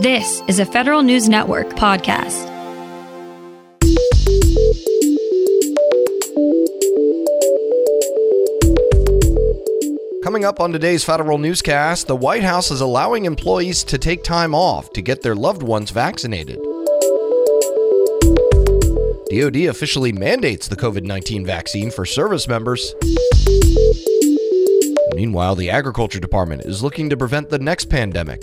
This is a Federal News Network podcast. Coming up on today's Federal Newscast, the White House is allowing employees to take time off to get their loved ones vaccinated. DoD officially mandates the COVID 19 vaccine for service members. Meanwhile, the Agriculture Department is looking to prevent the next pandemic.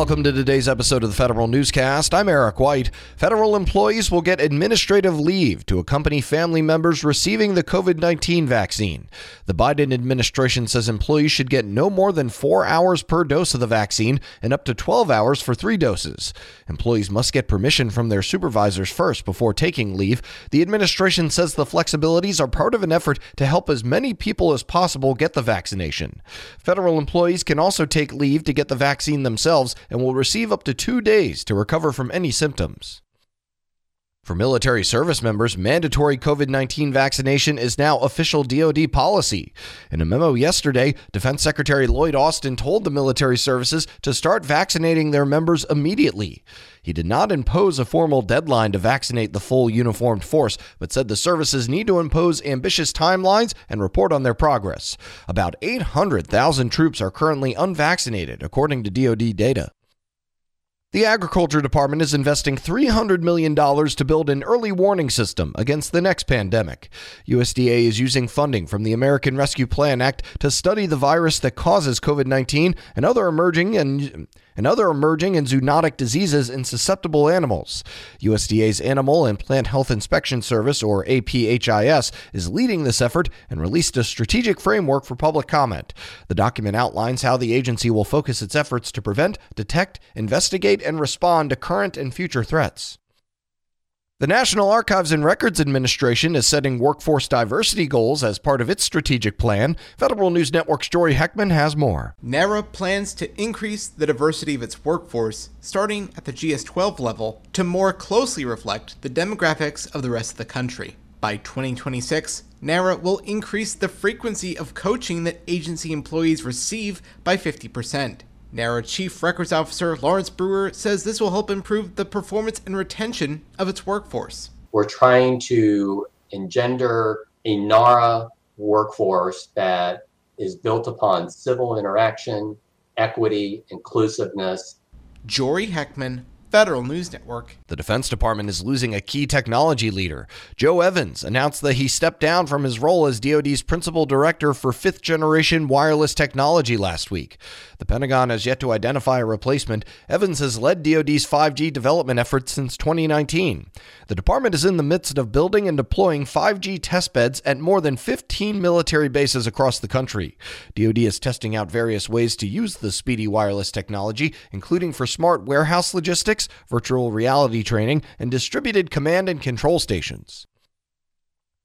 Welcome to today's episode of the Federal Newscast. I'm Eric White. Federal employees will get administrative leave to accompany family members receiving the COVID 19 vaccine. The Biden administration says employees should get no more than four hours per dose of the vaccine and up to 12 hours for three doses. Employees must get permission from their supervisors first before taking leave. The administration says the flexibilities are part of an effort to help as many people as possible get the vaccination. Federal employees can also take leave to get the vaccine themselves and will receive up to two days to recover from any symptoms. For military service members, mandatory COVID 19 vaccination is now official DoD policy. In a memo yesterday, Defense Secretary Lloyd Austin told the military services to start vaccinating their members immediately. He did not impose a formal deadline to vaccinate the full uniformed force, but said the services need to impose ambitious timelines and report on their progress. About 800,000 troops are currently unvaccinated, according to DoD data. The Agriculture Department is investing $300 million to build an early warning system against the next pandemic. USDA is using funding from the American Rescue Plan Act to study the virus that causes COVID 19 and other emerging and and other emerging and zoonotic diseases in susceptible animals. USDA's Animal and Plant Health Inspection Service, or APHIS, is leading this effort and released a strategic framework for public comment. The document outlines how the agency will focus its efforts to prevent, detect, investigate, and respond to current and future threats. The National Archives and Records Administration is setting workforce diversity goals as part of its strategic plan. Federal News Network's Jory Heckman has more. NARA plans to increase the diversity of its workforce, starting at the GS 12 level, to more closely reflect the demographics of the rest of the country. By 2026, NARA will increase the frequency of coaching that agency employees receive by 50%. NARA Chief Records Officer Lawrence Brewer says this will help improve the performance and retention of its workforce. We're trying to engender a NARA workforce that is built upon civil interaction, equity, inclusiveness. Jory Heckman, Federal News Network. The Defense Department is losing a key technology leader. Joe Evans announced that he stepped down from his role as DoD's principal director for fifth generation wireless technology last week. The Pentagon has yet to identify a replacement. Evans has led DoD's 5G development efforts since 2019. The department is in the midst of building and deploying 5G test beds at more than 15 military bases across the country. DoD is testing out various ways to use the speedy wireless technology, including for smart warehouse logistics virtual reality training, and distributed command and control stations.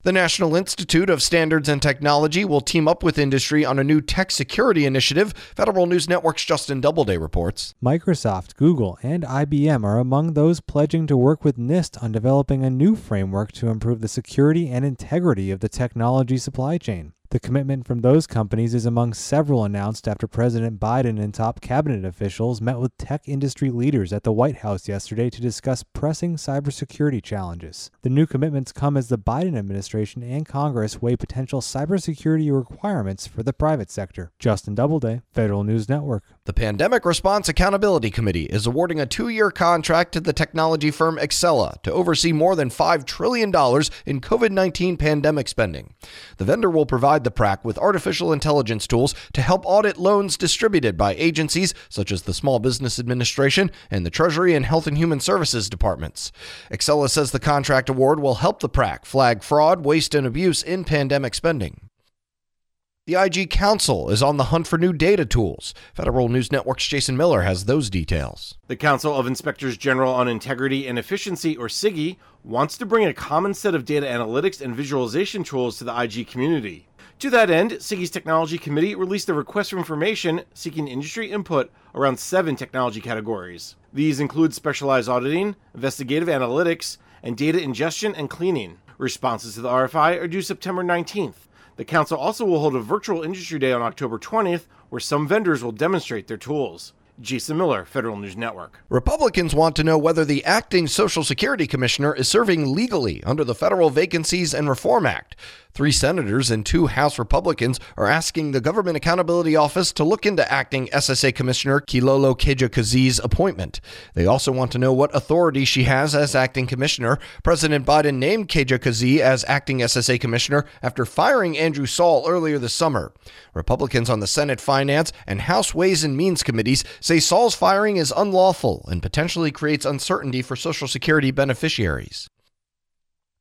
The National Institute of Standards and Technology will team up with industry on a new tech security initiative. Federal News Network's Justin Doubleday reports. Microsoft, Google, and IBM are among those pledging to work with NIST on developing a new framework to improve the security and integrity of the technology supply chain. The commitment from those companies is among several announced after President Biden and top cabinet officials met with tech industry leaders at the White House yesterday to discuss pressing cybersecurity challenges. The new commitments come as the Biden administration and Congress weigh potential cybersecurity requirements for the private sector. Justin Doubleday, Federal News Network. The Pandemic Response Accountability Committee is awarding a two year contract to the technology firm Excella to oversee more than $5 trillion in COVID 19 pandemic spending. The vendor will provide the PRAC with artificial intelligence tools to help audit loans distributed by agencies such as the Small Business Administration and the Treasury and Health and Human Services departments. Excella says the contract award will help the PRAC flag fraud, waste, and abuse in pandemic spending. The IG Council is on the hunt for new data tools. Federal News Network's Jason Miller has those details. The Council of Inspectors General on Integrity and Efficiency, or CIGIE, wants to bring a common set of data analytics and visualization tools to the IG community. To that end, CIGIE's Technology Committee released a request for information seeking industry input around seven technology categories. These include specialized auditing, investigative analytics, and data ingestion and cleaning. Responses to the RFI are due September 19th. The Council also will hold a virtual industry day on October 20th where some vendors will demonstrate their tools. Jason Miller, Federal News Network. Republicans want to know whether the acting Social Security Commissioner is serving legally under the Federal Vacancies and Reform Act. Three senators and two House Republicans are asking the Government Accountability Office to look into acting SSA Commissioner Kilolo Kijakazi's appointment. They also want to know what authority she has as acting commissioner. President Biden named Kijakazi as acting SSA Commissioner after firing Andrew Saul earlier this summer. Republicans on the Senate Finance and House Ways and Means committees say Saul's firing is unlawful and potentially creates uncertainty for Social Security beneficiaries.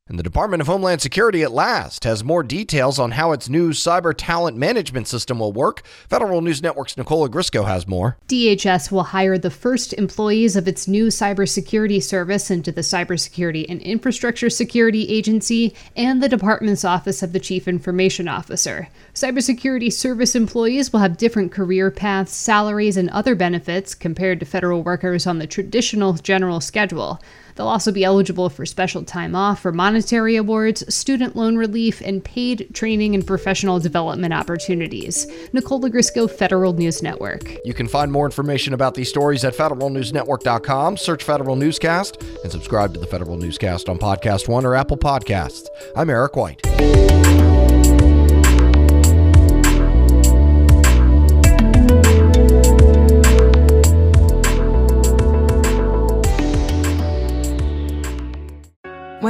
And the Department of Homeland Security at last has more details on how its new cyber talent management system will work. Federal News Network's Nicole Ogrysko has more. DHS will hire the first employees of its new cybersecurity service into the Cybersecurity and Infrastructure Security Agency and the department's Office of the Chief Information Officer. Cybersecurity service employees will have different career paths, salaries, and other benefits compared to federal workers on the traditional general schedule. They'll also be eligible for special time off for monetary awards, student loan relief, and paid training and professional development opportunities. Nicole Ogrysko, Federal News Network. You can find more information about these stories at federalnewsnetwork.com. Search Federal Newscast and subscribe to the Federal Newscast on Podcast One or Apple Podcasts. I'm Eric White.